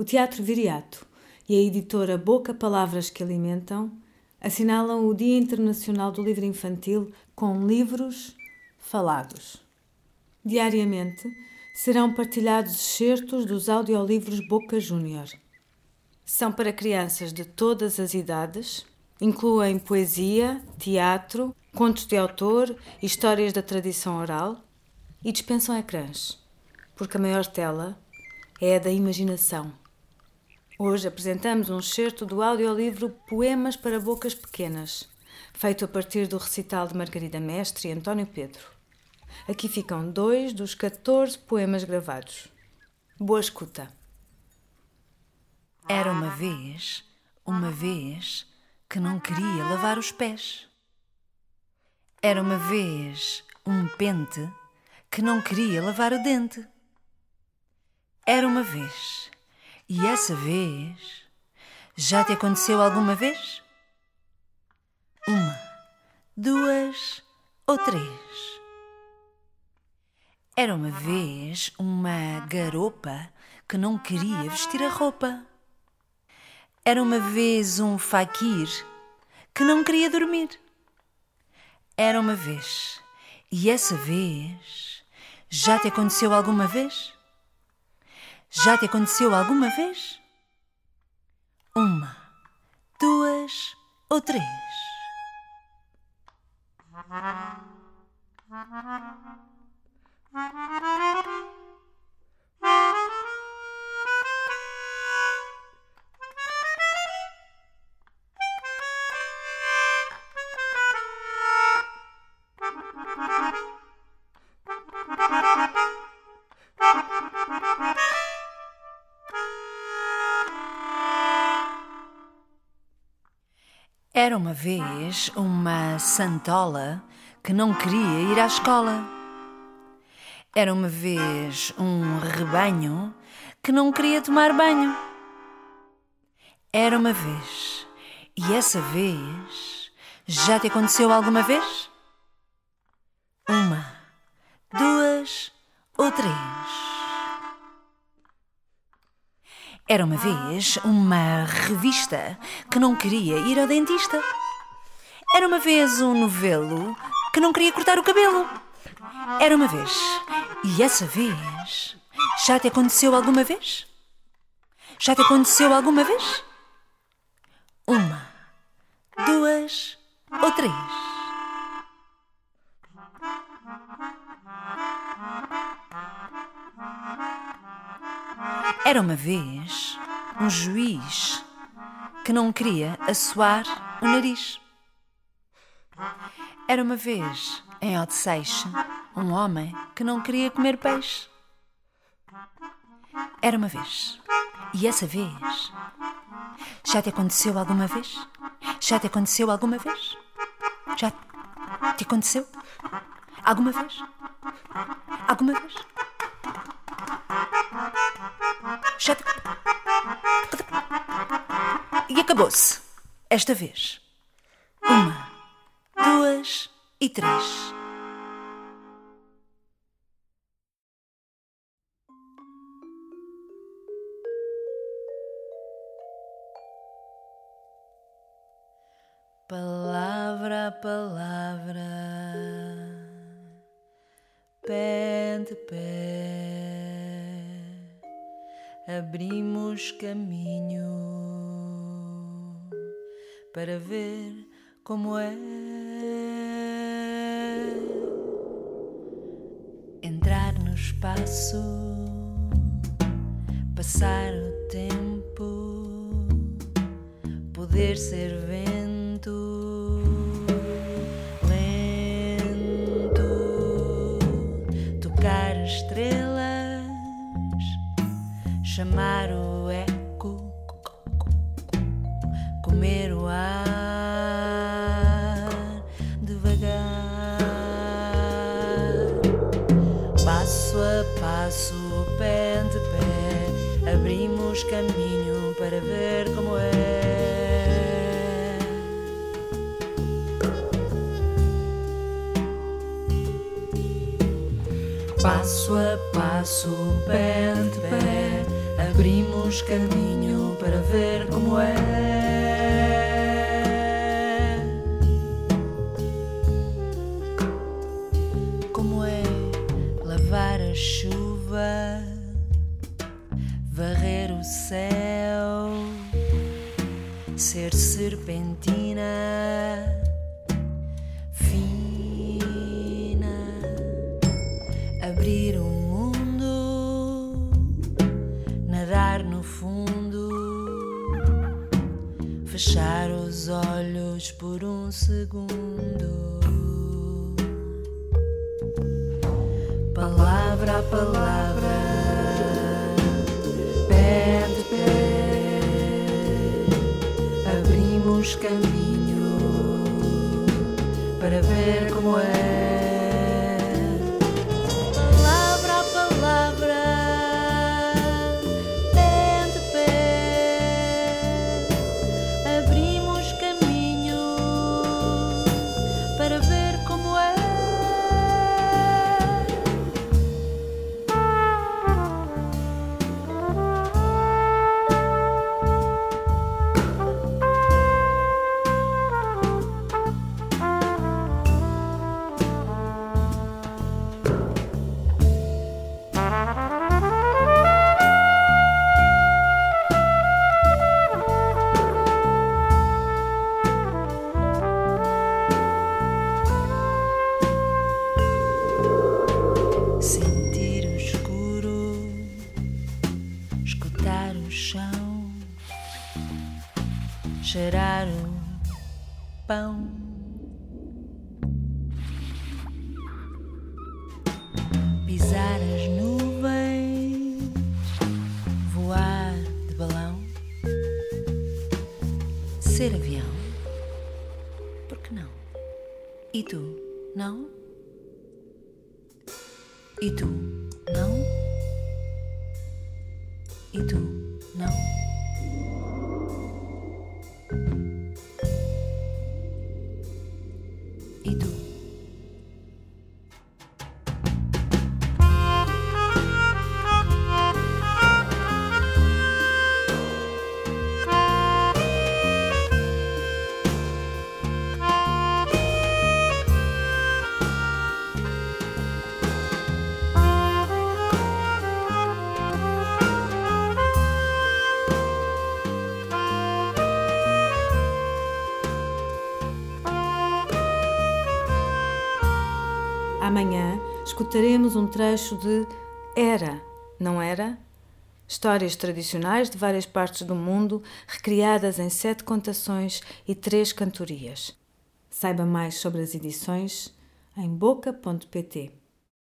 O Teatro Viriato e a editora Boca Palavras que Alimentam assinalam o Dia Internacional do Livro Infantil com livros falados. Diariamente serão partilhados excertos dos audiolivros Boca Júnior. São para crianças de todas as idades, incluem poesia, teatro, contos de autor, histórias da tradição oral e dispensam ecrãs, porque a maior tela é a da imaginação. Hoje apresentamos um excerto do audiolivro Poemas para Bocas Pequenas, feito a partir do recital de Margarida Mestre e António Pedro. Aqui ficam dois dos 14 poemas gravados. Boa escuta. Era uma vez, uma vez, que não queria lavar os pés. Era uma vez um pente que não queria lavar o dente. Era uma vez, e essa vez já te aconteceu alguma vez? Uma, duas ou três? Era uma vez uma garopa que não queria vestir a roupa. Era uma vez um faquir que não queria dormir. Era uma vez, e essa vez já te aconteceu alguma vez? Já te aconteceu alguma vez? Uma, duas ou três? Era uma vez uma santola que não queria ir à escola. Era uma vez um rebanho que não queria tomar banho. Era uma vez, e essa vez já te aconteceu alguma vez? Uma, duas ou três? Era uma vez uma revista que não queria ir ao dentista. Era uma vez um novelo que não queria cortar o cabelo. Era uma vez. E essa vez já te aconteceu alguma vez? Já te aconteceu alguma vez? Uma, duas ou três? Era uma vez um juiz que não queria assoar o nariz. Era uma vez, em Odisseis, um homem que não queria comer peixe. Era uma vez. E essa vez. Já te aconteceu alguma vez? Já te aconteceu alguma vez? Já te aconteceu? Alguma vez? Alguma vez? E acabou-se. Esta vez. Uma, duas e três. Palavra palavra, pé ante pé, abrimos caminho para ver como é. Entrar no espaço, passar o tempo, poder ser vento, chamar o eco, comer o ar devagar, passo a passo, pé ante pé, abrimos caminho para ver como é. Passo a passo, pé ante pé, Abrimos caminho para ver como é. Como é lavar a chuva, varrer o céu, ser serpentina fechar os olhos por um segundo. Palavra a palavra, pé de pé, abrimos caminho para ver como é. Pão. Pisar as nuvens, voar de balão, ser avião. Por que não? E tu, não? E tu, não? E tu, escutaremos um trecho de Era, não era? Histórias tradicionais de várias partes do mundo, recriadas em sete contações e três cantorias. Saiba mais sobre as edições em boca.pt.